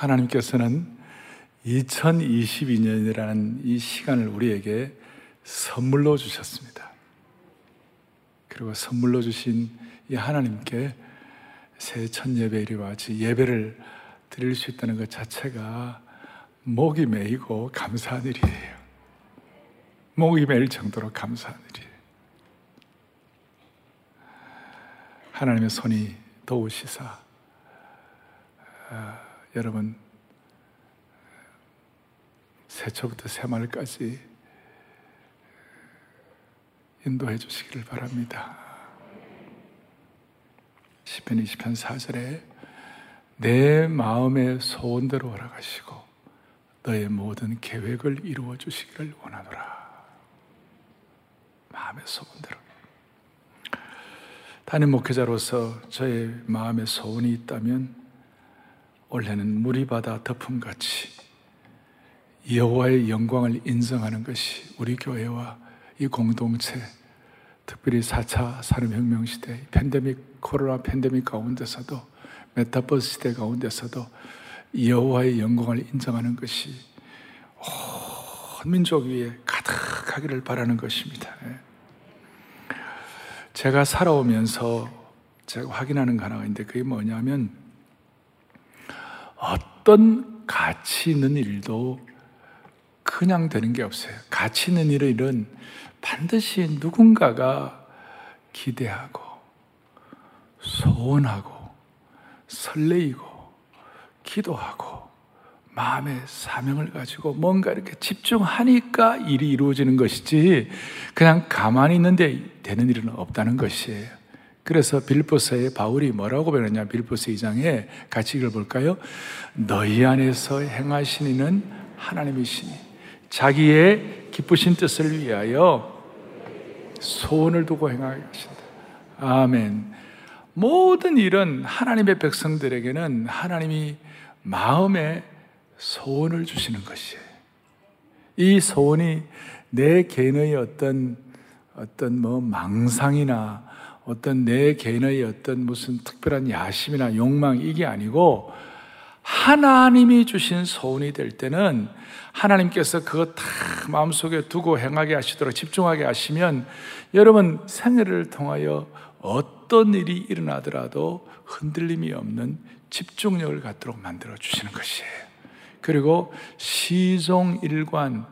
하나님께서는 2022년이라는 이 시간을 우리에게 선물로 주셨습니다. 그리고 선물로 주신 이 하나님께 새첫 예배일이 와지 예배를 드릴 수 있다는 것 자체가 목이 메이고 감사한 일이에요. 목이 메일 정도로 감사한 일이에요. 하나님의 손이 도우시사 아, 여러분 새초부터 새말까지 인도해 주시기를 바랍니다. 10편 20편 4절에 내 마음의 소원대로 허락하시고 너의 모든 계획을 이루어 주시기를 원하노라. 마음의 소원대로. 담임 목회자로서 저의 마음의 소원이 있다면 올해는 물이 바다 덮음같이 여호와의 영광을 인정하는 것이 우리 교회와 이 공동체 특별히 4차 산업혁명 시대 팬데믹 코로나 팬데믹 가운데서도 메타버스 시대 가운데서도 여호와의 영광을 인정하는 것이 온 민족 위에 가득하기를 바라는 것입니다. 예. 제가 살아오면서 제가 확인하는 거 하나가 있는데 그게 뭐냐면 어떤 가치 있는 일도 그냥 되는 게 없어요. 가치 있는 일은 반드시 누군가가 기대하고 소원하고 설레이고 기도하고 마음의 사명을 가지고 뭔가 이렇게 집중하니까 일이 이루어지는 것이지 그냥 가만히 있는데 되는 일은 없다는 것이에요. 그래서 빌보스에 바울이 뭐라고 배웠냐? 빌보스 2장에 같이 읽어볼까요? 너희 안에서 행하시는 하나님이시니 자기의 기쁘신 뜻을 위하여 소원을 두고 행하게 하신다. 아멘. 모든 일은 하나님의 백성들에게는 하나님이 마음에 소원을 주시는 것이에요. 이 소원이 내 개인의 어떤 어떤 뭐 망상이나 어떤 내 개인의 어떤 무슨 특별한 야심이나 욕망 이게 아니고 하나님이 주신 소원이 될 때는 하나님께서 그거 다 마음속에 두고 행하게 하시도록 집중하게 하시면 여러분 생애를 통하여 어떤 일이 일어나더라도 흔들림이 없는 집중력을 갖도록 만들어 주시는 것이에요. 그리고 시종일관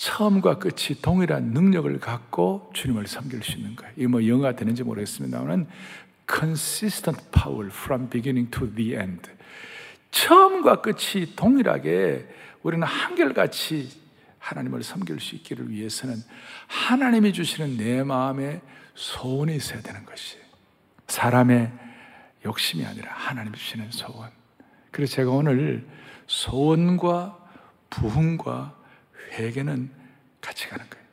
처음과 끝이 동일한 능력을 갖고 주님을 섬길 수 있는 거예요. 이게 뭐 영어가 되는지 모르겠습니다만 consistent power from beginning to the end. 처음과 끝이 동일하게 우리는 한결같이 하나님을 섬길 수 있기를 위해서는 하나님이 주시는 내 마음에 소원이 있어야 되는 것이 사람의 욕심이 아니라 하나님 주시는 소원. 그래서 제가 오늘 소원과 부흥과 회개는 같이 가는 거예요.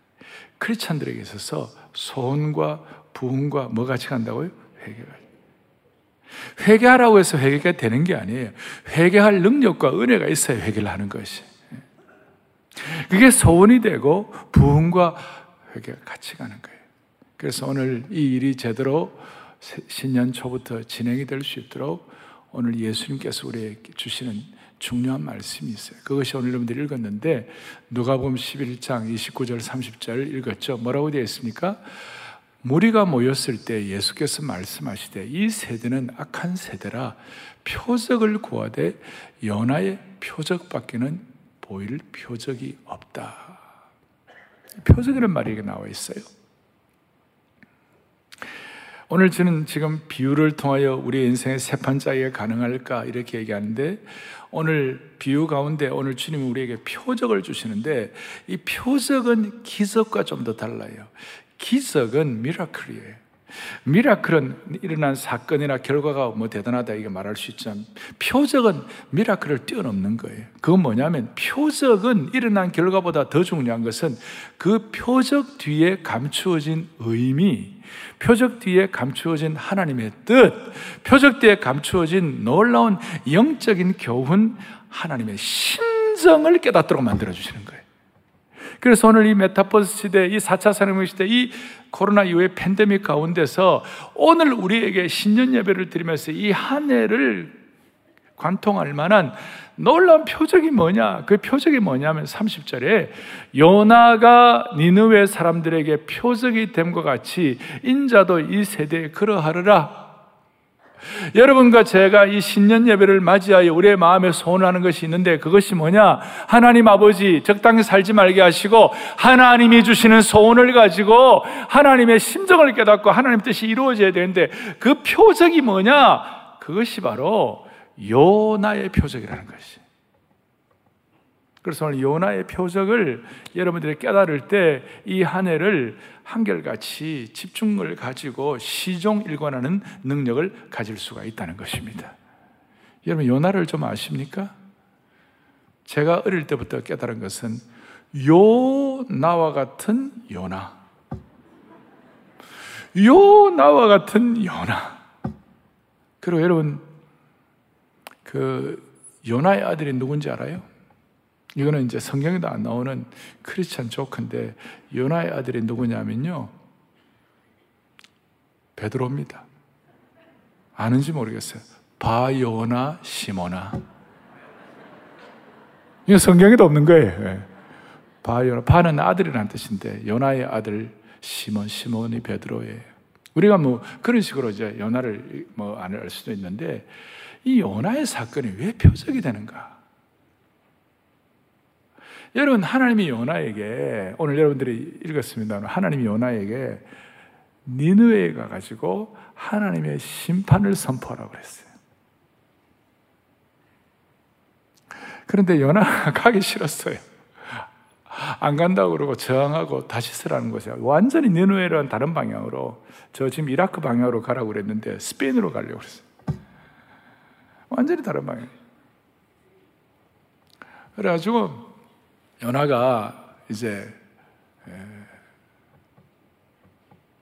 크리스찬들에게 있어서 소원과 부흥과 뭐 같이 간다고요? 회개가. 회개하라고 해서 회개가 되는 게 아니에요. 회개할 능력과 은혜가 있어야 회개를 하는 것이. 그게 소원이 되고 부흥과 회개가 같이 가는 거예요. 그래서 오늘 이 일이 제대로 신년 초부터 진행이 될 수 있도록 오늘 예수님께서 우리에게 주시는 중요한 말씀이 있어요. 그것이 오늘 여러분들이 읽었는데 누가복음 11장 29절 30절 읽었죠. 뭐라고 되어 있습니까? 무리가 모였을 때 예수께서 말씀하시되 이 세대는 악한 세대라 표적을 구하되 연하의 표적밖에는 보일 표적이 없다. 표적이라는 말이 나와 있어요. 오늘 저는 지금 비유를 통하여 우리 인생의 새 판짜기가 가능할까 이렇게 얘기하는데 오늘 비유 가운데 오늘 주님이 우리에게 표적을 주시는데 이 표적은 기적과 좀 더 달라요. 기적은 미라클이에요. 미라클은 일어난 사건이나 결과가 뭐 대단하다 이게 말할 수 있지만 표적은 미라클을 뛰어넘는 거예요. 그건 뭐냐면 표적은 일어난 결과보다 더 중요한 것은 그 표적 뒤에 감추어진 의미, 표적 뒤에 감추어진 하나님의 뜻, 표적 뒤에 감추어진 놀라운 영적인 교훈, 하나님의 신정을 깨닫도록 만들어 주시는 거예요. 그래서 오늘 이 메타버스 시대, 이 4차 산업혁명 시대, 이 코로나 이후의 팬데믹 가운데서 오늘 우리에게 신년 예배를 드리면서 이 한 해를 관통할 만한 놀라운 표적이 뭐냐? 그 표적이 뭐냐면 30절에 요나가 니느웨 사람들에게 표적이 됨과 같이 인자도 이 세대에 그러하리라. 여러분과 제가 이 신년 예배를 맞이하여 우리의 마음에 소원하는 것이 있는데 그것이 뭐냐? 하나님 아버지 적당히 살지 말게 하시고 하나님이 주시는 소원을 가지고 하나님의 심정을 깨닫고 하나님 뜻이 이루어져야 되는데 그 표적이 뭐냐? 그것이 바로 요나의 표적이라는 것이. 그래서 오늘 요나의 표적을 여러분들이 깨달을 때 이 한 해를 한결같이 집중을 가지고 시종 일관하는 능력을 가질 수가 있다는 것입니다. 여러분 요나를 좀 아십니까? 제가 어릴 때부터 깨달은 것은 요나와 같은 요나. 요나와 같은 요나. 그리고 여러분 그 요나의 아들이 누군지 알아요? 이거는 이제 성경에도 안 나오는 크리스찬 조크인데 요나의 아들이 누구냐면요. 베드로입니다. 아는지 모르겠어요. 바요나 시모나. 이거 성경에도 없는 거예요. 예. 바요나 바는 아들이라는 뜻인데 요나의 아들 시몬 시몬이 베드로예요. 우리가 뭐 그런 식으로 이제 요나를 뭐안알 수도 있는데 이 요나의 사건이 왜 표적이 되는가? 여러분, 하나님이 요나에게, 오늘 여러분들이 읽었습니다. 하나님이 요나에게 니느웨에 가 가지고 하나님의 심판을 선포하라고 그랬어요. 그런데 요나가 가기 싫었어요. 안 간다고 그러고 저항하고 다시 쓰라는 것이야. 완전히 니느웨라는 다른 방향으로, 저 지금 이라크 방향으로 가라고 그랬는데 스페인으로 가려고 그랬어요. 완전히 다른 방향. 그래가지고 연하가 이제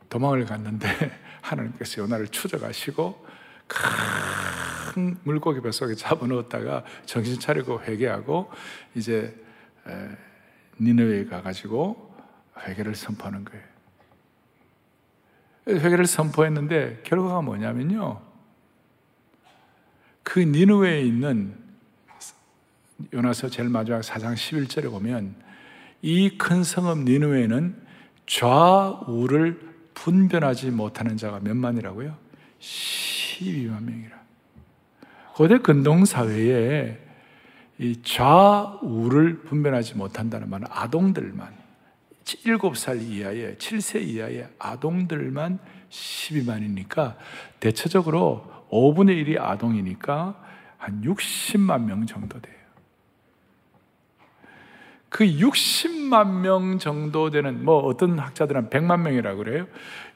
도망을 갔는데 하나님께서 연하를 추적하시고 큰 물고기 뱃속에 잡아넣었다가 정신 차리고 회개하고 이제 니느웨에 가가지고 회개를 선포하는 거예요. 회개를 선포했는데 결과가 뭐냐면요. 그 니누웨에 있는 요나서 제일 마지막 4장 11절에 보면 이 큰 성읍 니누웨는 좌우를 분별하지 못하는 자가 몇 만이라고요? 12만 명이라. 고대 근동 사회에 이 좌우를 분별하지 못한다는 말은 아동들만 7살 이하의 7세 이하의 아동들만 12만이니까 대체적으로 5분의 1이 아동이니까 한 60만 명 정도 돼요. 그 60만 명 정도 되는 뭐 어떤 학자들은 100만 명이라고 그래요.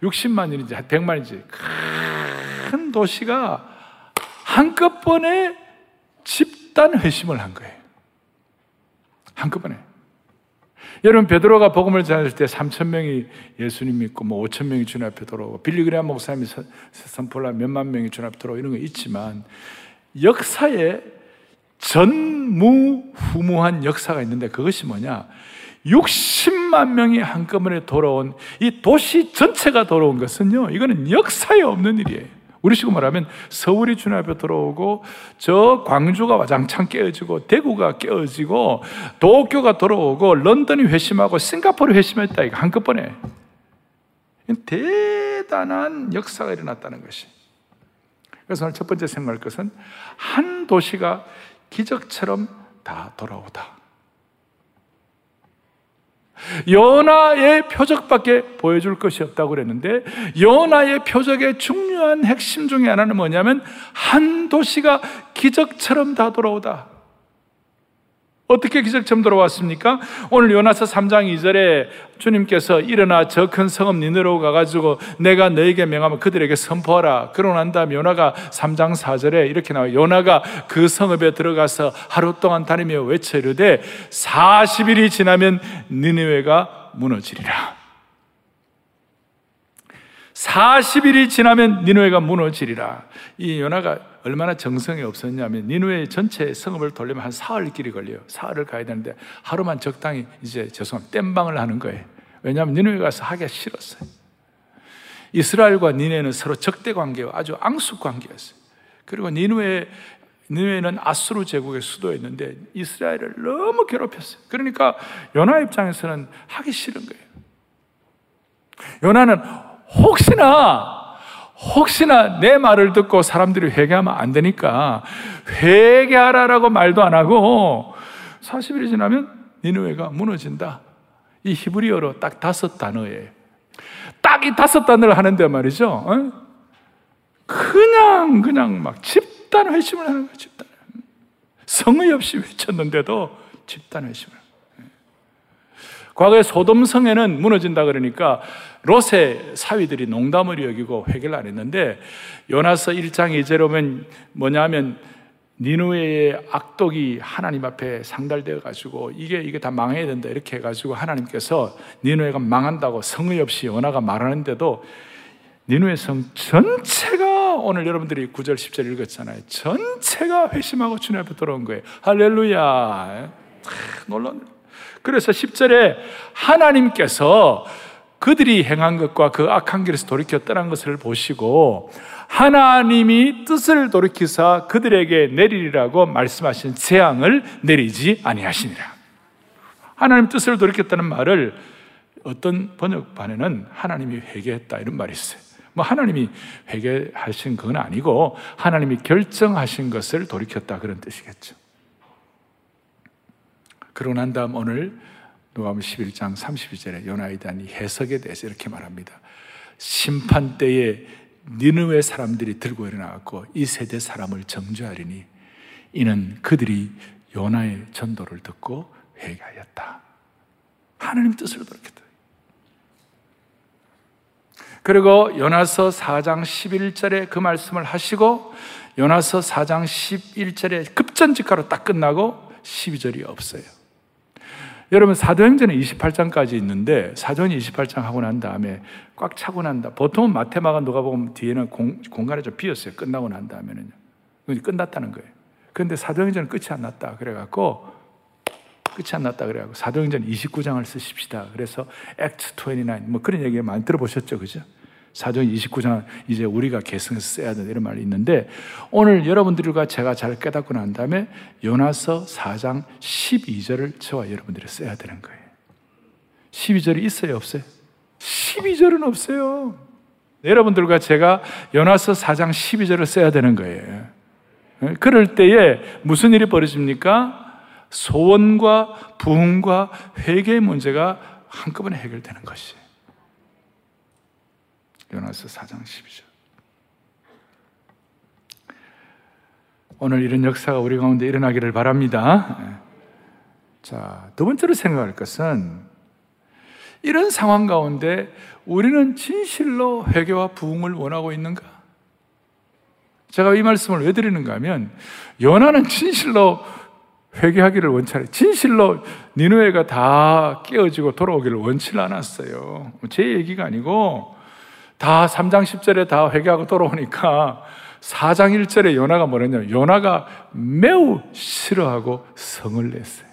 60만인지 100만인지 큰 도시가 한꺼번에 집 단 회심을 한 거예요. 한꺼번에. 여러분 베드로가 복음을 전할 때 3천 명이 예수님 믿고 뭐 5천 명이 주님 앞에 들어오고 빌리그레아 목사님이 선포를 몇만 명이 주님 앞에 들어오고 이런 거 있지만 역사에 전무후무한 역사가 있는데 그것이 뭐냐? 60만 명이 한꺼번에 돌아온 이 도시 전체가 돌아온 것은요, 이거는 역사에 없는 일이에요. 우리식으로 말하면 서울이 주님 앞에 들어오고 저 광주가 와장창 깨어지고 대구가 깨어지고 도쿄가 들어오고 런던이 회심하고 싱가포르 회심했다. 이거 한꺼번에. 대단한 역사가 일어났다는 것이. 그래서 오늘 첫 번째 생각할 것은 한 도시가 기적처럼 다 돌아오다 요나의 표적밖에 보여줄 것이 없다고 그랬는데 요나의 표적의 중요한 핵심 중에 하나는 뭐냐면 한 도시가 기적처럼 다 돌아오다. 어떻게 기적처럼 돌아왔습니까? 오늘 요나서 3장 2절에 주님께서 일어나 저 큰 성읍 니느로 가가지고 내가 너에게 명하면 그들에게 선포하라. 그러고 난 다음에 요나가 3장 4절에 이렇게 나와요. 요나가 그 성읍에 들어가서 하루 동안 다니며 외쳐 이르되 40일이 지나면 니느웨가 무너지리라. 40일이 지나면 니누에가 무너지리라. 이 요나가 얼마나 정성이 없었냐면 니누에 전체 성읍을 돌려면 한 사흘 길이 걸려요. 사흘을 가야 되는데 하루만 적당히 이제 죄송합니다. 땜방을 하는 거예요. 왜냐하면 니누에 가서 하기가 싫었어요. 이스라엘과 니네는 서로 적대 관계와 아주 앙숙 관계였어요. 그리고 니누에 니누에는 아수르 제국의 수도였는데 이스라엘을 너무 괴롭혔어요. 그러니까 요나 입장에서는 하기 싫은 거예요. 요나는 혹시나 혹시나 내 말을 듣고 사람들이 회개하면 안 되니까 회개하라라고 말도 안 하고 40일이 지나면 니누에가 무너진다. 이 히브리어로 딱 다섯 단어예요. 딱 이 다섯 단어를 하는데 말이죠. 어? 그냥 그냥 막 집단 회심을 하는 거예요. 집단. 성의 없이 외쳤는데도 집단 회심을. 과거에 소돔 성에는 무너진다 그러니까 롯의 사위들이 농담을 여기고 회개를 안 했는데 요나서 1장 2절에 보면 뭐냐면 니누의 악독이 하나님 앞에 상달되어 가지고 이게 이게 다 망해야 된다 이렇게 해 가지고 하나님께서 니누에가 망한다고 성의 없이 요나가 말하는데도 니누의 성 전체가 오늘 여러분들이 9절 10절 읽었잖아요. 전체가 회심하고 주님 앞에 돌아온 거예요. 할렐루야. 놀라운 그래서 10절에 하나님께서 그들이 행한 것과 그 악한 길에서 돌이켜 떠난 것을 보시고 하나님이 뜻을 돌이키사 그들에게 내리리라고 말씀하신 재앙을 내리지 아니하시니라. 하나님 뜻을 돌이켰다는 말을 어떤 번역판에는 하나님이 회개했다 이런 말이 있어요. 뭐 하나님이 회개하신 건 아니고 하나님이 결정하신 것을 돌이켰다 그런 뜻이겠죠. 그러고 난 다음 오늘 누가복음 11장 32절에 요나에 대한 이 해석에 대해서 이렇게 말합니다. 심판 때에 니느웨 사람들이 들고 일어나갖고 이 세대 사람을 정죄하리니 이는 그들이 요나의 전도를 듣고 회개하였다. 하나님 뜻을 돌이켰다. 그리고 요나서 4장 11절에 그 말씀을 하시고 요나서 4장 11절에 급전직하로 딱 끝나고 12절이 없어요. 여러분 사도행전은 28장까지 있는데 사도행 28장 하고 난 다음에 꽉 차고 난다. 보통은 마테마가 누가 보면 뒤에는 공, 공간이 좀 비었어요. 끝나고 난 다음에는요. 끝났다는 거예요. 그런데 사도행전은 끝이 안 났다. 그래갖고 끝이 안 났다 그래갖고 사도행전 29장을 쓰십시다. 그래서 Act 29뭐 그런 얘기 많이 들어보셨죠, 그죠? 사도행 29장 이제 우리가 계승해서 써야 된다 이런 말이 있는데 오늘 여러분들과 제가 잘 깨닫고 난 다음에 요나서 4장 12절을 저와 여러분들이 써야 되는 거예요. 12절이 있어요, 없어요? 12절은 없어요. 여러분들과 제가 요나서 4장 12절을 써야 되는 거예요. 그럴 때에 무슨 일이 벌어집니까? 소원과 부흥과 회개의 문제가 한꺼번에 해결되는 것이에요. 요나서 4장 12절. 오늘 이런 역사가 우리 가운데 일어나기를 바랍니다. 자, 두 번째로 생각할 것은 이런 상황 가운데 우리는 진실로 회개와 부흥을 원하고 있는가? 제가 이 말씀을 왜 드리는가 하면 연하는 진실로 회개하기를 원치 않아요. 진실로 니누에가 다 깨어지고 돌아오기를 원치 않았어요. 제 얘기가 아니고 다 3장 10절에 다 회개하고 돌아오니까 4장 1절에 요나가 뭐랬냐면 요나가 매우 싫어하고 성을 냈어요.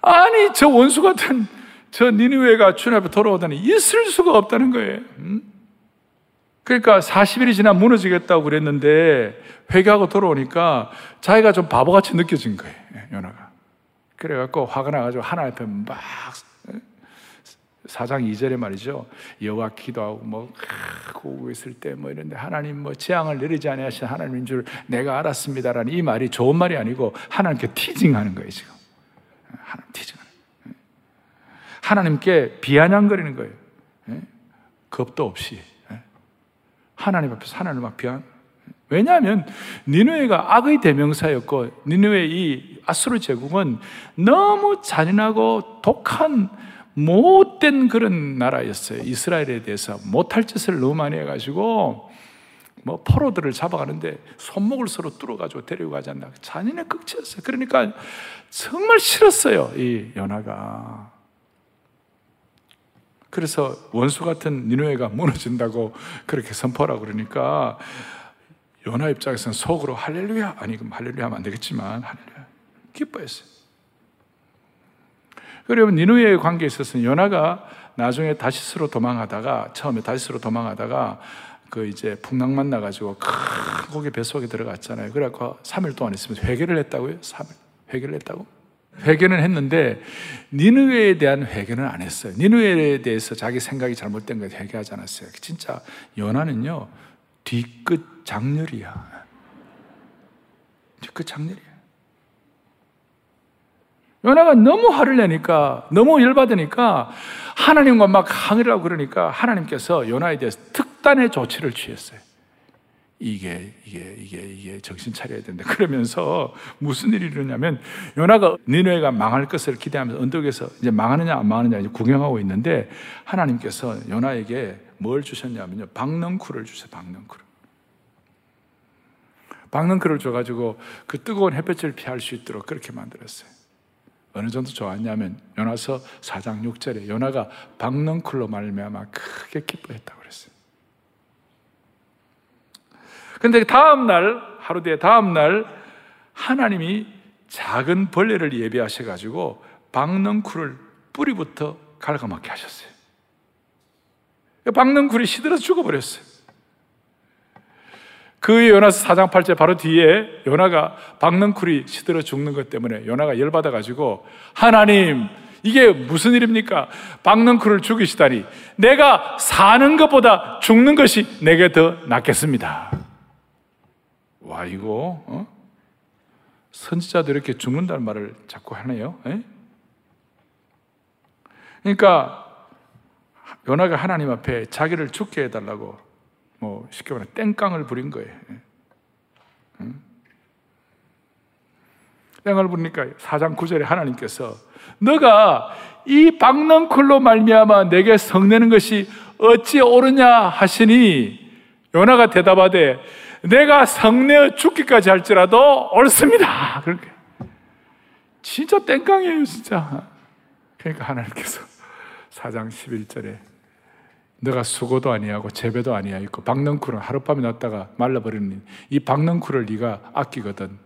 아니 저 원수 같은 저 니누웨가 주님 앞에 돌아오다니 있을 수가 없다는 거예요. 음? 그러니까 40일이 지나 무너지겠다고 그랬는데 회개하고 돌아오니까 자기가 좀 바보같이 느껴진 거예요. 요나가. 그래갖고 화가 나가지고 하나님 앞에 막 4장 2절에 말이죠. 여호와 기도하고 뭐 고고 있을 때 뭐 이런데 하나님 뭐 재앙을 내리지 아니하신 하나님인 줄 내가 알았습니다라는 이 말이 좋은 말이 아니고 하나님께 티징하는 거예요 지금. 하나님 티징하는. 하나님께 비아냥거리는 거예요. 예? 겁도 없이 예? 하나님 앞에서 하나님을 막 비안. 왜냐하면 니누에가 악의 대명사였고 니누의 이 아수르 제국은 너무 잔인하고 독한 못된 그런 나라였어요. 이스라엘에 대해서 못할 짓을 너무 많이 해가지고 뭐 포로들을 잡아가는데 손목을 서로 뚫어가지고 데리고 가지 않나. 잔인의 극치였어요. 그러니까 정말 싫었어요. 이 연하가. 그래서 원수 같은 니누에가 무너진다고 그렇게 선포하라고 그러니까 연하 입장에서는 속으로 할렐루야 아니 그럼 할렐루야 하면 안 되겠지만 할렐루야 기뻐했어요. 그러면 니누의 관계에 있어서는 요나가 나중에 다시스로 도망하다가 처음에 다시스로 도망하다가 그 이제 풍랑 만나가지고 큰 고기 뱃속에 들어갔잖아요. 그래갖고 3일 동안 있으면서 회개를 했다고요? 3일. 회개를 했다고? 회개는 했는데 니느웨에 대한 회개는 안 했어요. 니느웨에 대해서 자기 생각이 잘못된 걸 회개하지 않았어요. 진짜 연하는요 뒤끝 장렬이야. 뒤끝 장렬이야. 요나가 너무 화를 내니까, 너무 열받으니까, 하나님과 막 항의를 하고 그러니까, 하나님께서 요나에 대해서 특단의 조치를 취했어요. 이게, 이게, 이게, 이게 정신 차려야 된다. 그러면서 무슨 일이 일어나냐면, 요나가 니누에가 망할 것을 기대하면서 언덕에서 이제 망하느냐 안 망하느냐 이제 구경하고 있는데, 하나님께서 요나에게 뭘 주셨냐면요. 박넝쿨을 주세요, 박넝쿨. 박넝쿨을 줘가지고 그 뜨거운 햇볕을 피할 수 있도록 그렇게 만들었어요. 어느 정도 좋았냐면 요나서 4장 6절에 요나가 박넝쿨로 말미암아 크게 기뻐했다고 그랬어요. 근데 다음 날 하루 뒤에 다음 날 하나님이 작은 벌레를 예비하셔 가지고 박넝쿨을 뿌리부터 갉아먹게 하셨어요. 박넝쿨이 시들어서 죽어버렸어요. 그 요나스 사장 8절 바로 뒤에 요나가 박능쿨이 시들어 죽는 것 때문에 요나가 열받아 가지고 하나님 이게 무슨 일입니까? 박능쿨을 죽이시다니 내가 사는 것보다 죽는 것이 내게 더 낫겠습니다. 와 이거 어? 선지자도 이렇게 죽는다는 말을 자꾸 하네요. 에? 그러니까 요나가 하나님 앞에 자기를 죽게 해달라고 뭐 쉽게 말해 땡깡을 부린 거예요. 응? 땡을 부르니까 사장 9절에 하나님께서 너가 이 박넝쿨로 말미암아 내게 성내는 것이 어찌 옳으냐 하시니 요나가 대답하되 내가 성내어 죽기까지 할지라도 옳습니다. 그렇게 진짜 땡깡이에요, 진짜. 그러니까 하나님께서 사장 11절에 너가 수고도 아니하고 재배도 아니하고 박넝쿨은 하룻밤에 났다가 말라버리는 이 박넝쿨을 네가 아끼거든.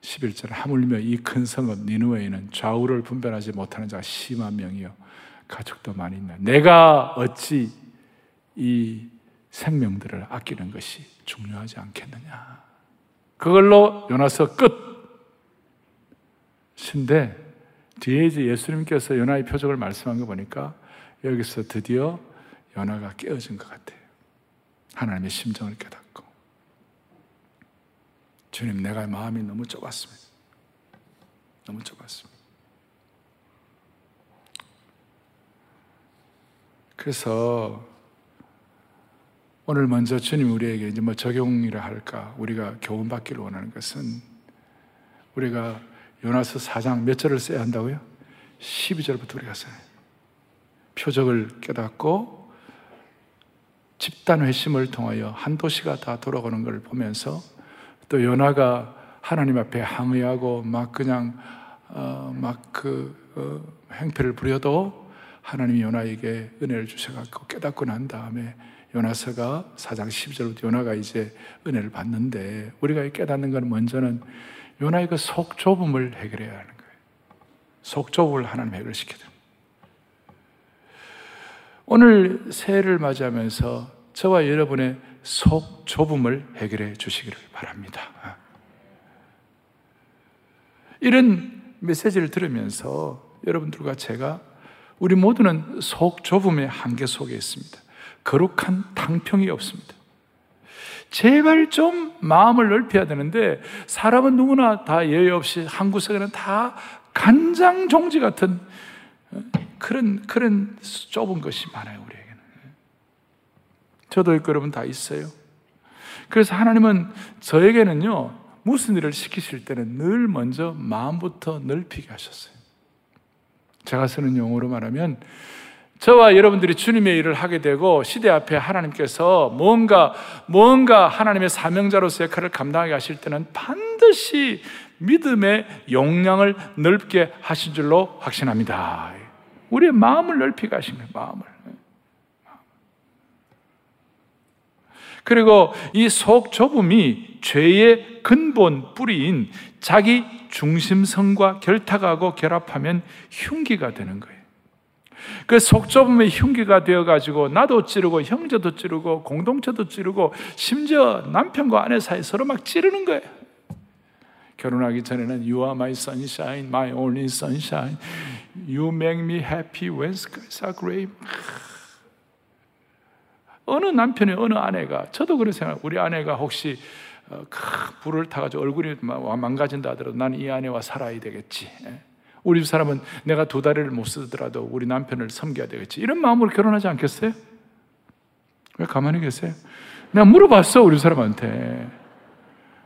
11절 하물며 이 큰 성읍 니누웨에는 좌우를 분별하지 못하는 자가 심한 명이요. 가족도 많이 있나. 내가 어찌 이 생명들을 아끼는 것이 중요하지 않겠느냐. 그걸로 요나서 끝. 신데 뒤에 이제 예수님께서 요나의 표적을 말씀한 거 보니까 여기서 드디어 연하가 깨어진 것 같아요. 하나님의 심정을 깨닫고. 주님, 내가 마음이 너무 좁았습니다. 너무 좁았습니다. 그래서 오늘 먼저 주님 우리에게 이제 뭐 적용이라 할까 우리가 교훈 받기를 원하는 것은 우리가 요나서 4장 몇 절을 써야 한다고요? 12절부터 우리가 써요. 표적을 깨닫고 집단 회심을 통하여 한 도시가 다 돌아가는 걸 보면서 또 요나가 하나님 앞에 항의하고 막 그냥 어, 막그 어, 행패를 부려도 하나님이 요나에게 은혜를 주셔갖고 깨닫고 난 다음에 요나서가 사장 10절부터 요나가 이제 은혜를 받는데 우리가 깨닫는 건 먼저는 요나의 그 속 좁음을 해결해야 하는 거예요. 속 좁음을 하나님 해결시켜야 됩니다. 오늘 새해를 맞이하면서 저와 여러분의 속 좁음을 해결해 주시기를 바랍니다. 이런 메시지를 들으면서 여러분들과 제가 우리 모두는 속 좁음의 한계 속에 있습니다. 거룩한 탕평이 없습니다. 제발 좀 마음을 넓혀야 되는데 사람은 누구나 다 예외 없이 한 구석에는 다 간장 종지 같은 그런, 그런 좁은 것이 많아요, 우리에게는. 저도 여러분 다 있어요. 그래서 하나님은 저에게는요, 무슨 일을 시키실 때는 늘 먼저 마음부터 넓히게 하셨어요. 제가 쓰는 용어로 말하면, 저와 여러분들이 주님의 일을 하게 되고 시대 앞에 하나님께서 뭔가 뭔가 하나님의 사명자로서 역할을 감당하게 하실 때는 반드시 믿음의 용량을 넓게 하신 줄로 확신합니다. 우리의 마음을 넓히 가신 거예요, 마음을. 그리고 이 속 좁음이 죄의 근본 뿌리인 자기 중심성과 결탁하고 결합하면 흉기가 되는 거예요. 그 속 좁음의 흉기가 되어가지고 나도 찌르고 형제도 찌르고 공동체도 찌르고 심지어 남편과 아내 사이 서로 막 찌르는 거예요. 결혼하기 전에는 You are my sunshine, my only sunshine. You make me happy when skies are gray. 어느 남편이 어느 아내가 저도 그런 생각. 우리 아내가 혹시 어, 큰 불을 타가지고 얼굴이 망가진다 하더라도 나는 이 아내와 살아야 되겠지. 예. 우리 집 사람은 내가 두 다리를 못 쓰더라도 우리 남편을 섬겨야 되겠지. 이런 마음으로 결혼하지 않겠어요? 왜 가만히 계세요? 내가 물어봤어, 우리 사람한테.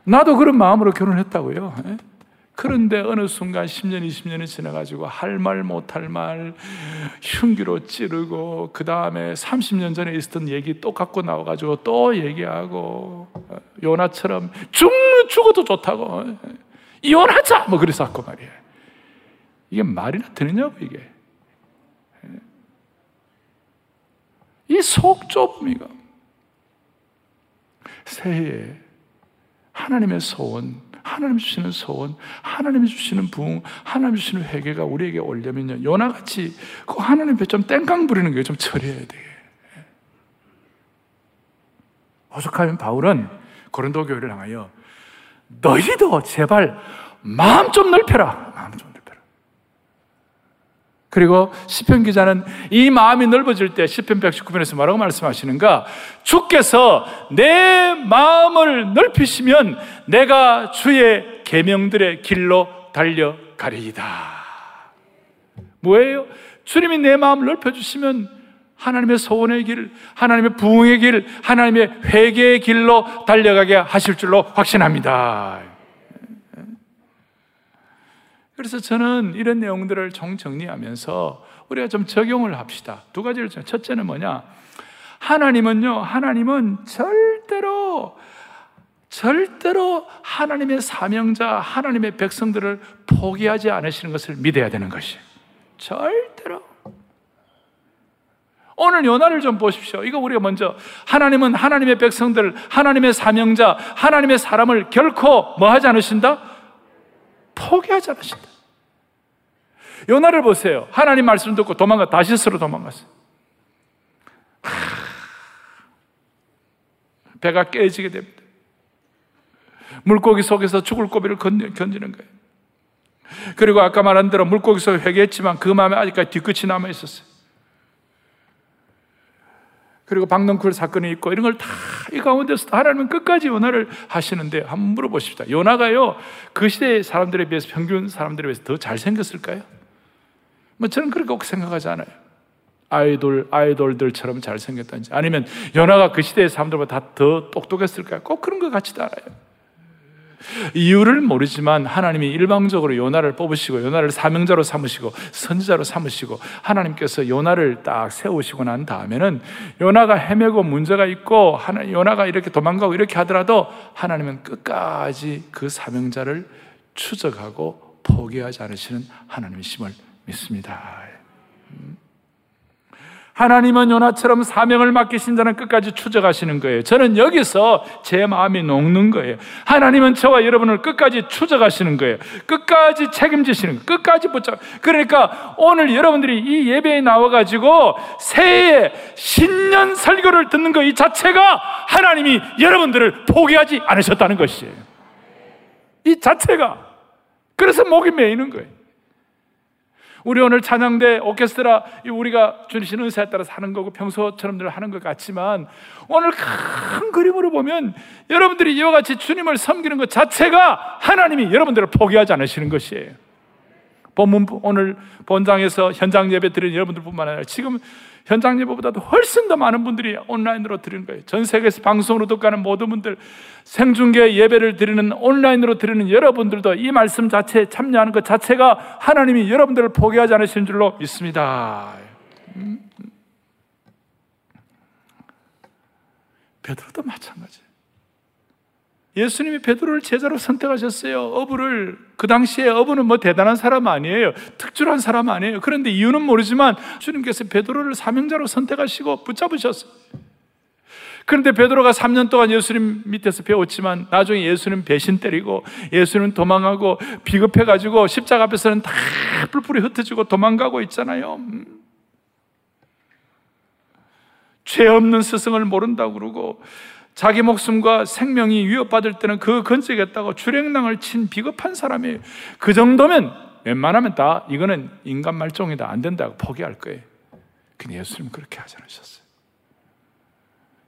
나도 그런 마음으로 결혼했다고요. 예? 그런데 어느 순간 10년, 20년이 지나가지고 할 말 못할 말, 흉기로 찌르고, 그 다음에 30년 전에 있었던 얘기 또 갖고 나와가지고 또 얘기하고, 어, 요나처럼 죽, 죽어도 좋다고, 예? 이혼하자! 뭐 했고 말이에요. 이게 말이나 되느냐고, 이게. 예? 이속 좁음이가 새해에 하나님의 소원, 하나님 주시는 소원, 하나님이 주시는 부흥, 하나님 주시는 회개가 우리에게 오려면요. 요나같이 그 하나님 앞좀 땡깡 부리는 게 좀 처리해야 돼. 오죽하면 바울은 고린도 교회를 향하여 너희도 제발 마음 좀 넓혀라. 마음 좀 그리고 시편 기자는 이 마음이 넓어질 때 시편 119편에서 뭐라고 말씀하시는가? 주께서 내 마음을 넓히시면 내가 주의 계명들의 길로 달려가리이다. 뭐예요? 주님이 내 마음을 넓혀 주시면 하나님의 소원의 길, 하나님의 부흥의 길, 하나님의 회개의 길로 달려가게 하실 줄로 확신합니다. 그래서 저는 이런 내용들을 정 정리하면서 우리가 좀 적용을 합시다. 두 가지를 첫째는 뭐냐? 하나님은요, 하나님은 절대로 절대로 하나님의 사명자, 하나님의 백성들을 포기하지 않으시는 것을 믿어야 되는 것이 절대로. 오늘 요나를 좀 보십시오. 이거 우리가 먼저 하나님은 하나님의 백성들, 하나님의 사명자, 하나님의 사람을 결코 뭐 하지 않으신다? 포기하지 않으신다. 요나를 보세요. 하나님 말씀 듣고 도망가 다시스로 도망갔어요. 배가 깨지게 됩니다. 물고기 속에서 죽을 고비를 견디는 거예요. 그리고 아까 말한 대로 물고기 속에 회개했지만 그 마음에 아직까지 뒤끝이 남아 있었어요. 그리고 박넝쿨 사건이 있고 이런 걸 다 이 가운데서 하나님은 끝까지 요나를 하시는데 한번 물어보십시다. 요나가요 그 시대의 사람들에 비해서 평균 사람들에 비해서 더 잘생겼을까요? 뭐 저는 그렇게 꼭 생각하지 않아요. 아이돌, 아이돌들처럼 잘생겼다든지 아니면 연하가 그 시대의 사람들보다 더 똑똑했을까요? 꼭 그런 것 같지도 않아요. 이유를 모르지만 하나님이 일방적으로 요나를 뽑으시고 요나를 사명자로 삼으시고 선지자로 삼으시고 하나님께서 요나를 딱 세우시고 난 다음에는 요나가 헤매고 문제가 있고 요나가 이렇게 도망가고 이렇게 하더라도 하나님은 끝까지 그 사명자를 추적하고 포기하지 않으시는 하나님이심을 믿습니다. 하나님은 요나처럼 사명을 맡기신 자는 끝까지 추적하시는 거예요. 저는 여기서 제 마음이 녹는 거예요. 하나님은 저와 여러분을 끝까지 추적하시는 거예요. 끝까지 책임지시는 거예요. 끝까지 붙잡. 그러니까 오늘 여러분들이 이 예배에 나와가지고 새해 신년 설교를 듣는 것 이 자체가 하나님이 여러분들을 포기하지 않으셨다는 것이에요. 이 자체가. 그래서 목이 메이는 거예요. 우리 오늘 찬양대 오케스트라 우리가 주신 은사에 따라 사는 거고 평소처럼 늘 하는 것 같지만 오늘 큰 그림으로 보면 여러분들이 이와 같이 주님을 섬기는 것 자체가 하나님이 여러분들을 포기하지 않으시는 것이에요. 본문 오늘 본장에서 현장 예배 드리는 여러분들뿐만 아니라 지금 현장 예배보다도 훨씬 더 많은 분들이 온라인으로 드리는 거예요. 전 세계에서 방송으로 듣가는 모든 분들, 생중계 예배를 드리는 온라인으로 드리는 여러분들도 이 말씀 자체에 참여하는 것 자체가 하나님이 여러분들을 포기하지 않으신 줄로 믿습니다. 음. 베드로도 마찬가지. 예수님이 베드로를 제자로 선택하셨어요. 어부를 그 당시에 어부는 뭐 대단한 사람 아니에요. 특출한 사람 아니에요. 그런데 이유는 모르지만 주님께서 베드로를 사명자로 선택하시고 붙잡으셨어요. 그런데 베드로가 3년 동안 예수님 밑에서 배웠지만 나중에 예수님 배신 때리고 예수님 도망가고 비급해 가지고 십자가 앞에서는 다 뿔뿔이 흩어지고 도망가고 있잖아요. 음. 죄 없는 스승을 모른다고 그러고 자기 목숨과 생명이 위협받을 때는 그 건지겠다고 주랭랑을 친 비겁한 사람이에요. 그 정도면 웬만하면 다 이거는 인간 말종이다. 안 된다고 포기할 거예요. 근데 예수님은 그렇게 하지 않으셨어요.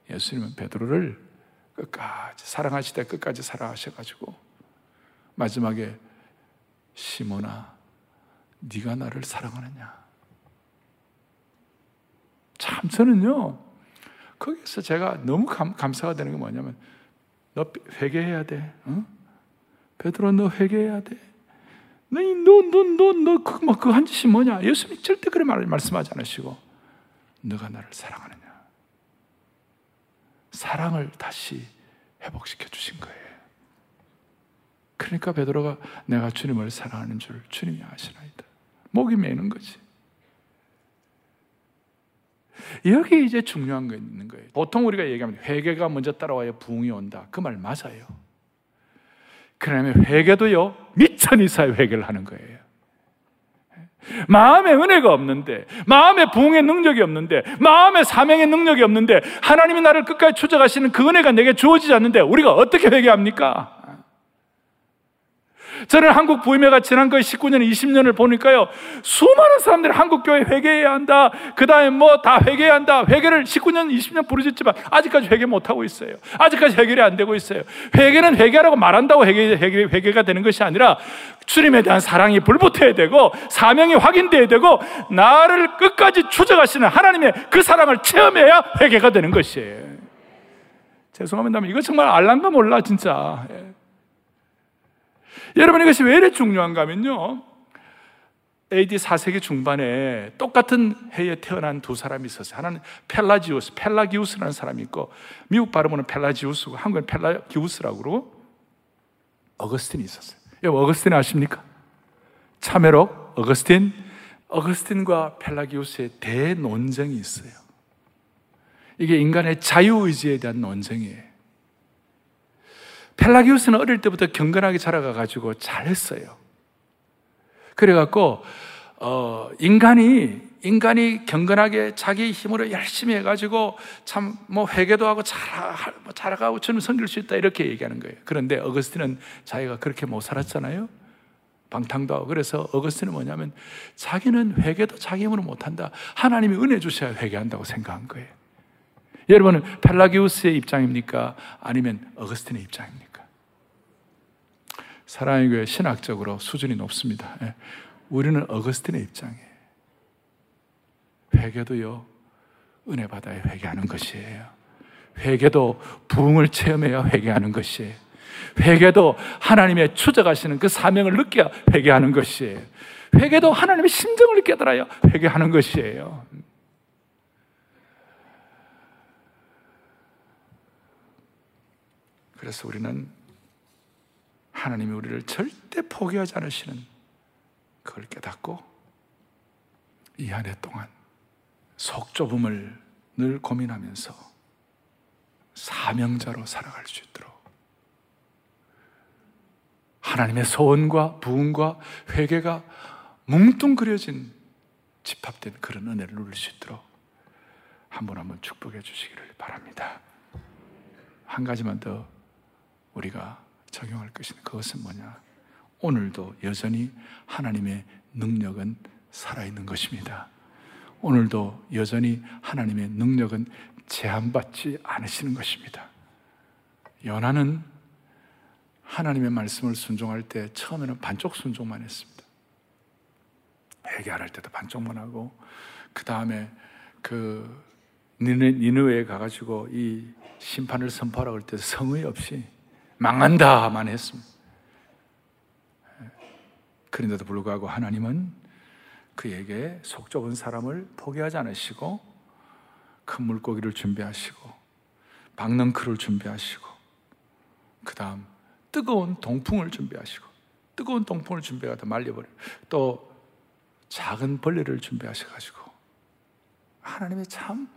예수님은 베드로를 끝까지 사랑하시되 끝까지 사랑하셔가지고 마지막에 시모나 네가 나를 사랑하느냐 참 저는요 거기서 제가 너무 감, 감사가 되는 게 뭐냐면 너 회개해야 돼 어? 베드로 너 회개해야 돼 너너너너너그뭐그 그한 짓이 뭐냐 예수님 절대 그런 말을 말씀하지 않으시고 너가 나를 사랑하느냐 사랑을 다시 회복시켜 주신 거예요. 그러니까 베드로가 내가 주님을 사랑하는 줄 주님이 아시나이다. 목이 메는 거지. 여기 이제 중요한 거 있는 거예요. 보통 우리가 얘기하면 회개가 먼저 따라와야 부흥이 온다. 그 말 맞아요. 그러면 회개도요, 미천 이사의 회개를 하는 거예요. 마음의 은혜가 없는데, 마음의 부흥의 능력이 없는데, 마음의 사명의 능력이 없는데, 하나님이 나를 끝까지 추적하시는 그 은혜가 내게 주어지지 않는데, 우리가 어떻게 회개합니까? 저는 한국 부임회가 지난 거의 19년, 20년을 보니까요, 수많은 사람들이 한국 교회 회개해야 한다, 그 다음에 뭐 다 회개해야 한다, 회개를 19년, 20년 부르셨지만, 아직까지 회개 못 하고 있어요. 아직까지 해결이 안 되고 있어요. 회개는 회개하라고 말한다고 회개, 회개, 회개가 되는 것이 아니라, 주님에 대한 사랑이 불붙어야 되고, 사명이 확인돼야 되고, 나를 끝까지 추적하시는 하나님의 그 사랑을 체험해야 회개가 되는 것이에요. 죄송합니다. 이거 정말 알란가 몰라, 진짜. 예. 여러분 이것이 왜 이렇게 중요한가 하면요. AD 4세기 중반에 똑같은 해에 태어난 두 사람이 있었어요. 하나는 펠라지우스, 펠라기우스라는 사람이 있고 미국 발음으로는 펠라지우스고 한국은 펠라기우스라고 그러고 어거스틴이 있었어요. 여러분 어거스틴 아십니까? 참회록 어거스틴 어거스틴과 펠라기우스의 대논쟁이 있어요. 이게 인간의 자유의지에 대한 논쟁이에요. 펠라기우스는 어릴 때부터 경건하게 자라가 가지고 잘했어요. 그래갖고 어, 인간이 인간이 경건하게 자기 힘으로 열심히 해가지고 참 뭐 회개도 하고 잘뭐 자라가고 저는 섬길 수 있다 이렇게 얘기하는 거예요. 그런데 어거스틴은 자기가 그렇게 못 살았잖아요. 방탕도 하고 그래서 어거스틴은 뭐냐면 자기는 회개도 자기 힘으로 못한다. 하나님이 은혜 주셔야 회개한다고 생각한 거예요. 여러분은 펠라기우스의 입장입니까? 아니면 어거스틴의 입장입니까? 사랑의 교회 신학적으로 수준이 높습니다. 예. 우리는 어거스틴의 입장이에요. 회개도요, 은혜 받아야 회개하는 것이에요. 회개도 부흥을 체험해야 회개하는 것이에요. 회개도 하나님의 추적하시는 그 사명을 느껴야 회개하는 것이에요. 회개도 하나님의 심정을 깨달아야 회개하는 것이에요. 그래서 우리는 하나님이 우리를 절대 포기하지 않으시는 그걸 깨닫고 이 한 해 동안 속 좁음을 늘 고민하면서 사명자로 살아갈 수 있도록 하나님의 소원과 부흥과 회개가 뭉뚱그려진 집합된 그런 은혜를 누릴 수 있도록 한 번 한 번 축복해 주시기를 바랍니다. 한 가지만 더 우리가 적용할 것인 그것은 뭐냐? 오늘도 여전히 하나님의 능력은 살아있는 것입니다. 오늘도 여전히 하나님의 능력은 제한받지 않으시는 것입니다. 연하는 하나님의 말씀을 순종할 때 처음에는 반쪽 순종만 했습니다. 회개 할 때도 반쪽만 하고 그 다음에 그 니느웨에 가가지고 이 심판을 선포하라고 할 때 성의 없이 망한다만 했습니다. 그런데도 불구하고 하나님은 그에게 속 좁은 사람을 포기하지 않으시고 큰 물고기를 준비하시고 박는 크를 준비하시고 그 다음 뜨거운 동풍을 준비하시고 뜨거운 동풍을 준비하다 말려버려 또 작은 벌레를 준비하셔가지고 하나님의 참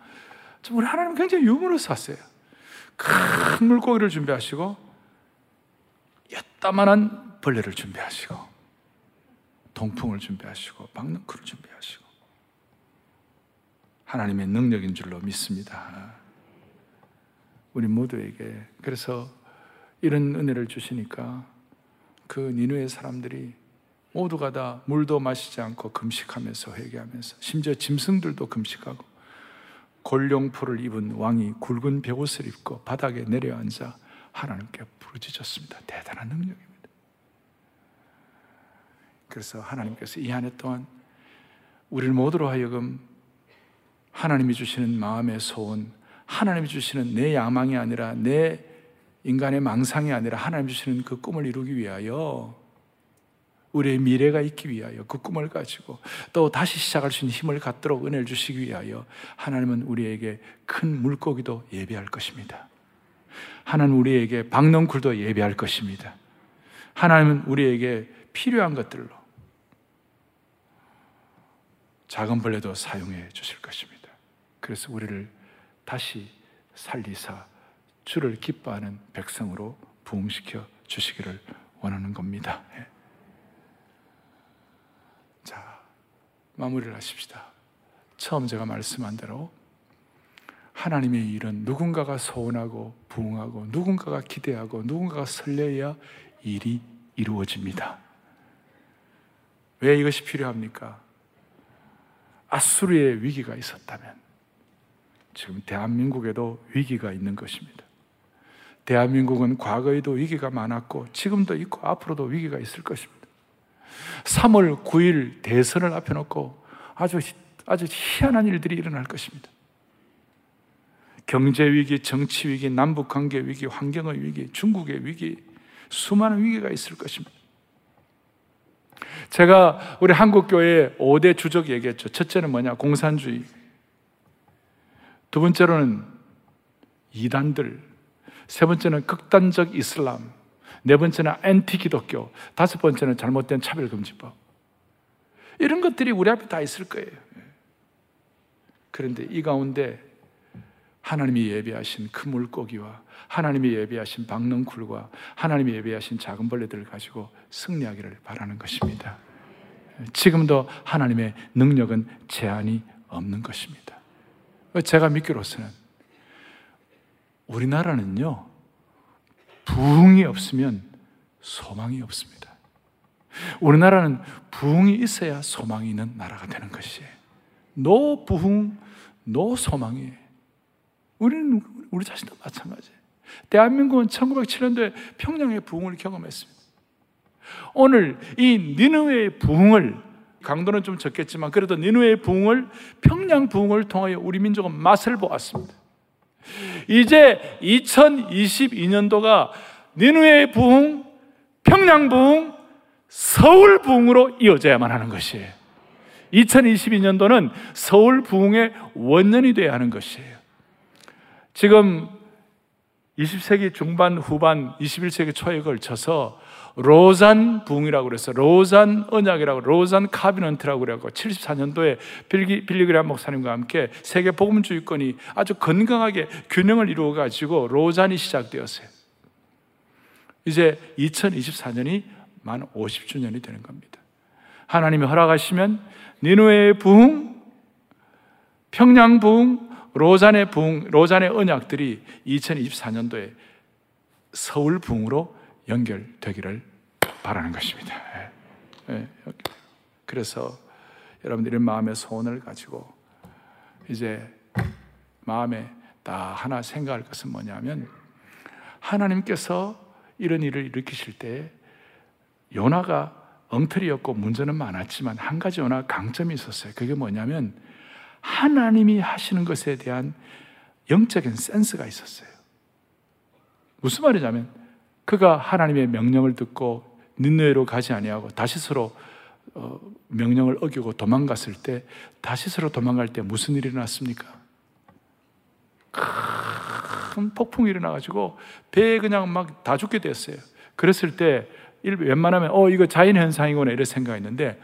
우리 하나님 굉장히 유머러스하세요 큰 물고기를 준비하시고 따만한 벌레를 준비하시고 동풍을 준비하시고 박능크를 준비하시고 하나님의 능력인 줄로 믿습니다. 우리 모두에게 그래서 이런 은혜를 주시니까 그 니누의 사람들이 모두가 다 물도 마시지 않고 금식하면서 회개하면서 심지어 짐승들도 금식하고 골룡포를 입은 왕이 굵은 벽옷을 입고 바닥에 내려앉아 하나님께 부르짖었습니다. 대단한 능력입니다. 그래서 하나님께서 이 한 해 동안 우리를 모두로 하여금 하나님이 주시는 마음의 소원, 하나님이 주시는 내 야망이 아니라 내 인간의 망상이 아니라 하나님 주시는 그 꿈을 이루기 위하여 우리의 미래가 있기 위하여 그 꿈을 가지고 또 다시 시작할 수 있는 힘을 갖도록 은혜를 주시기 위하여 하나님은 우리에게 큰 물고기도 예배할 것입니다. 하나님 우리에게 박넝쿨도 예배할 것입니다. 하나님은 우리에게 필요한 것들로 작은 벌레도 사용해 주실 것입니다. 그래서 우리를 다시 살리사 주를 기뻐하는 백성으로 부흥시켜 주시기를 원하는 겁니다. 예. 자, 마무리를 하십시다. 처음 제가 말씀한 대로 하나님의 일은 누군가가 소원하고 부응하고 누군가가 기대하고 누군가가 설레야 일이 이루어집니다. 왜 이것이 필요합니까? 아수르의 위기가 있었다면 지금 대한민국에도 위기가 있는 것입니다. 대한민국은 과거에도 위기가 많았고 지금도 있고 앞으로도 위기가 있을 것입니다. 3월 9일 대선을 앞에 놓고 아주 아주 희한한 일들이 일어날 것입니다. 경제 위기, 정치 위기, 남북 관계 위기, 환경의 위기, 중국의 위기, 수많은 위기가 있을 것입니다. 제가 우리 한국 교회 5대 주적 얘기했죠. 첫째는 뭐냐? 공산주의. 두 번째로는 이단들. 세 번째는 극단적 이슬람. 네 번째는 엔티 기독교. 다섯 번째는 잘못된 차별금지법. 이런 것들이 우리 앞에 다 있을 거예요. 그런데 이 가운데 하나님이 예배하신 큰 물고기와 하나님이 예배하신 박넝쿨과 하나님이 예배하신 작은 벌레들을 가지고 승리하기를 바라는 것입니다. 지금도 하나님의 능력은 제한이 없는 것입니다. 제가 믿기로서는 우리나라는요, 부흥이 없으면 소망이 없습니다. 우리나라는 부흥이 있어야 소망이 있는 나라가 되는 것이에요. no 부흥, no 소망이에요. 우리는 우리 자신도 마찬가지예요. 대한민국은 1907년도에 평양의 부흥을 경험했습니다. 오늘 이 니느웨의 부흥을 강도는 좀 적겠지만 그래도 니느웨의 부흥을 평양 부흥을 통하여 우리 민족은 맛을 보았습니다. 이제 2022년도가 니느웨의 부흥, 평양 부흥, 서울 부흥으로 이어져야만 하는 것이에요. 2022년도는 서울 부흥의 원년이 되어야 하는 것이에요. 지금 20세기 중반, 후반, 21세기 초에 걸쳐서 로잔 붕이라고 그래서 로잔 언약이라고 로잔 카비넌트라고 그래고 74년도에 빌기, 빌리그람 목사님과 함께 세계 복음주의권이 아주 건강하게 균형을 이루어 가지고 로잔이 시작되었어요. 이제 2024년이 만 50주년이 되는 겁니다. 하나님이 허락하시면 니누의 부흥, 평양 부흥, 로잔의 붕, 로잔의 언약들이 2024년도에 서울 붕으로 연결되기를 바라는 것입니다. 예. 예. 그래서 여러분들의 마음의 소원을 가지고 이제 마음에 다 하나 생각할 것은 뭐냐면 하나님께서 이런 일을 일으키실 때 요나가 엉터리였고 문제는 많았지만 한 가지 요나 강점이 있었어요. 그게 뭐냐면 하나님이 하시는 것에 대한 영적인 센스가 있었어요. 무슨 말이냐면 그가 하나님의 명령을 듣고 nin느웨로 가지 아니하고 다시스로 어, 명령을 어기고 도망갔을 때 다시스로 도망갈 때 무슨 일이 일어났습니까? 큰 폭풍이 일어나가지고 배에 그냥 막 다 죽게 됐어요. 그랬을 때 웬만하면 어 이거 자연 현상이구나 이런 생각했는데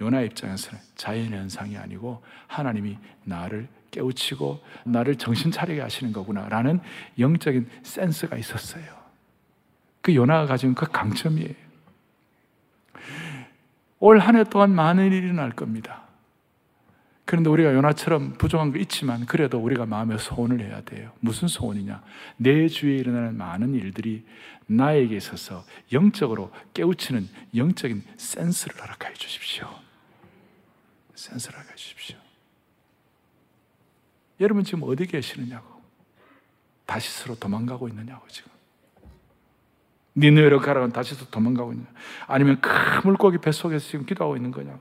요나 입장에서는 자연 현상이 아니고 하나님이 나를 깨우치고 나를 정신 차리게 하시는 거구나라는 영적인 센스가 있었어요. 그 요나가 가진 그 강점이에요. 올 한 해 동안 많은 일이 일어날 겁니다. 그런데 우리가 요나처럼 부족한 거 있지만 그래도 우리가 마음에 소원을 해야 돼요. 무슨 소원이냐? 내 주위에 일어나는 많은 일들이 나에게 있어서 영적으로 깨우치는 영적인 센스를 허락해 주십시오. 센스를 주십시오. 여러분 지금 어디 계시느냐고? 다시 서로 도망가고 있느냐고 지금. 니느웨로 가라고 다시 또 도망가고 있냐? 아니면 큰 물고기 뱃속에서 지금 기도하고 있는 거냐고?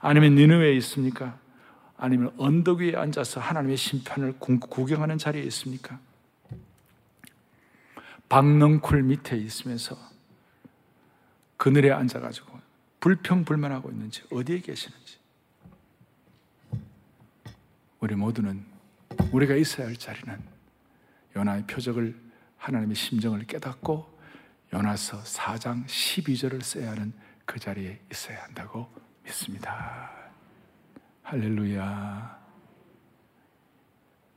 아니면 니느웨에 있습니까? 아니면 언덕 위에 앉아서 하나님의 심판을 구경하는 자리에 있습니까? 박넝쿨 밑에 있으면서 그늘에 앉아가지고 불평불만하고 있는지 어디에 계시는지 우리 모두는 우리가 있어야 할 자리는 요나의 표적을 하나님의 심정을 깨닫고 요나서 4장 12절을 써야 하는 그 자리에 있어야 한다고 믿습니다. 할렐루야.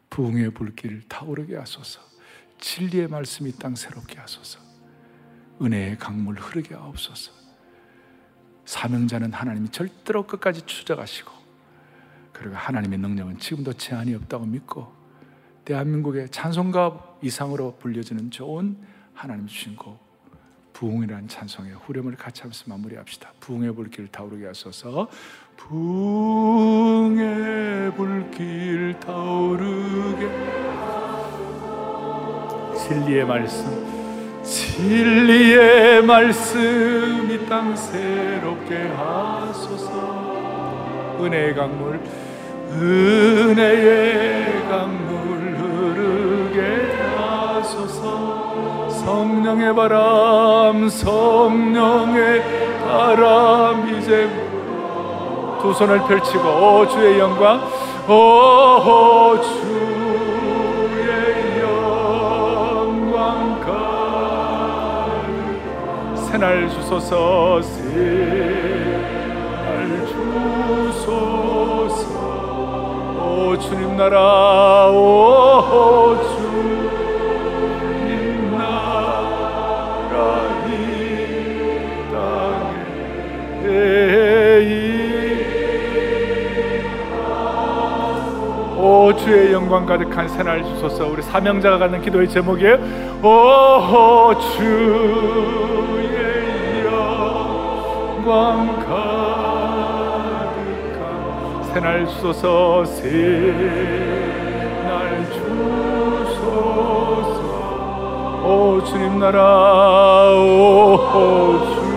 부흥의 불길 타오르게 하소서. 진리의 말씀이 땅 새롭게 하소서. 은혜의 강물 흐르게 하옵소서. 사명자는 하나님이 절대로 끝까지 추적하시고 그리고 하나님의 능력은 지금도 제한이 없다고 믿고 대한민국의 찬송가 이상으로 불려지는 좋은 하나님 주신 곡 부흥이라는 찬송의 후렴을 같이 하면서 마무리합시다. 부흥의 불길 타오르게 하소서. 부흥의 불길 타오르게 진리의 말씀 진리의 말씀 이 땅 새롭게 하소서 은혜의 강물 은혜의 강물 흐르게 하소서. 성령의 바람 성령의 바람 이제 두 손을 펼치고 오 주의 영광. 오 주의 영광 가득 새날 주소서. 새 오 주님 나라 오 주님 나라 이 땅에 오 주의 영광 가득한 새날 주소서. 우리 사명자가 갖는 기도의 제목이에요. 오 주의 영광 가득한 새날 주소서 새날 주소서 오 주님 나라 오 주.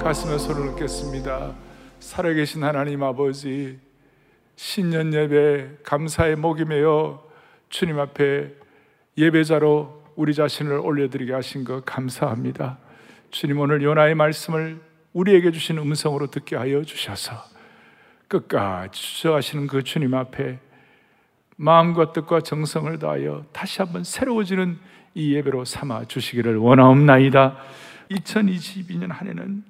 가슴에 손을 얹겠습니다. 살아계신 하나님 아버지, 신년 예배 감사의 목이 메어 주님 앞에 예배자로 우리 자신을 올려드리게 하신 것 감사합니다. 주님 오늘 요나의 말씀을 우리에게 주신 음성으로 듣게 하여 주셔서 끝까지 주저하시는 그 주님 앞에 마음과 뜻과 정성을 다하여 다시 한번 새로워지는 이 예배로 삼아 주시기를 원하옵나이다. 2022년 한 해는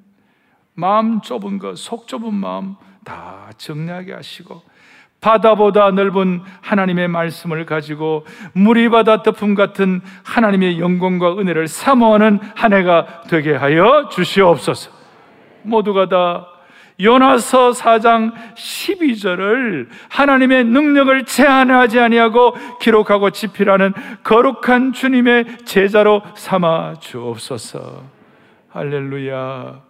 마음 좁은 것, 속 좁은 마음 다 정리하게 하시고 바다보다 넓은 하나님의 말씀을 가지고 물이 바다 덮음 같은 하나님의 영광과 은혜를 사모하는 한 해가 되게 하여 주시옵소서. 모두가 다 요나서 4장 12절을 하나님의 능력을 제한하지 아니하고 기록하고 지필하는 거룩한 주님의 제자로 삼아 주옵소서. 할렐루야.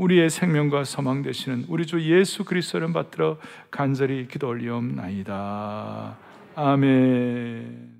우리의 생명과 소망 되시는 우리 주 예수 그리스도를 받들어 간절히 기도 올리옵나이다. 아멘.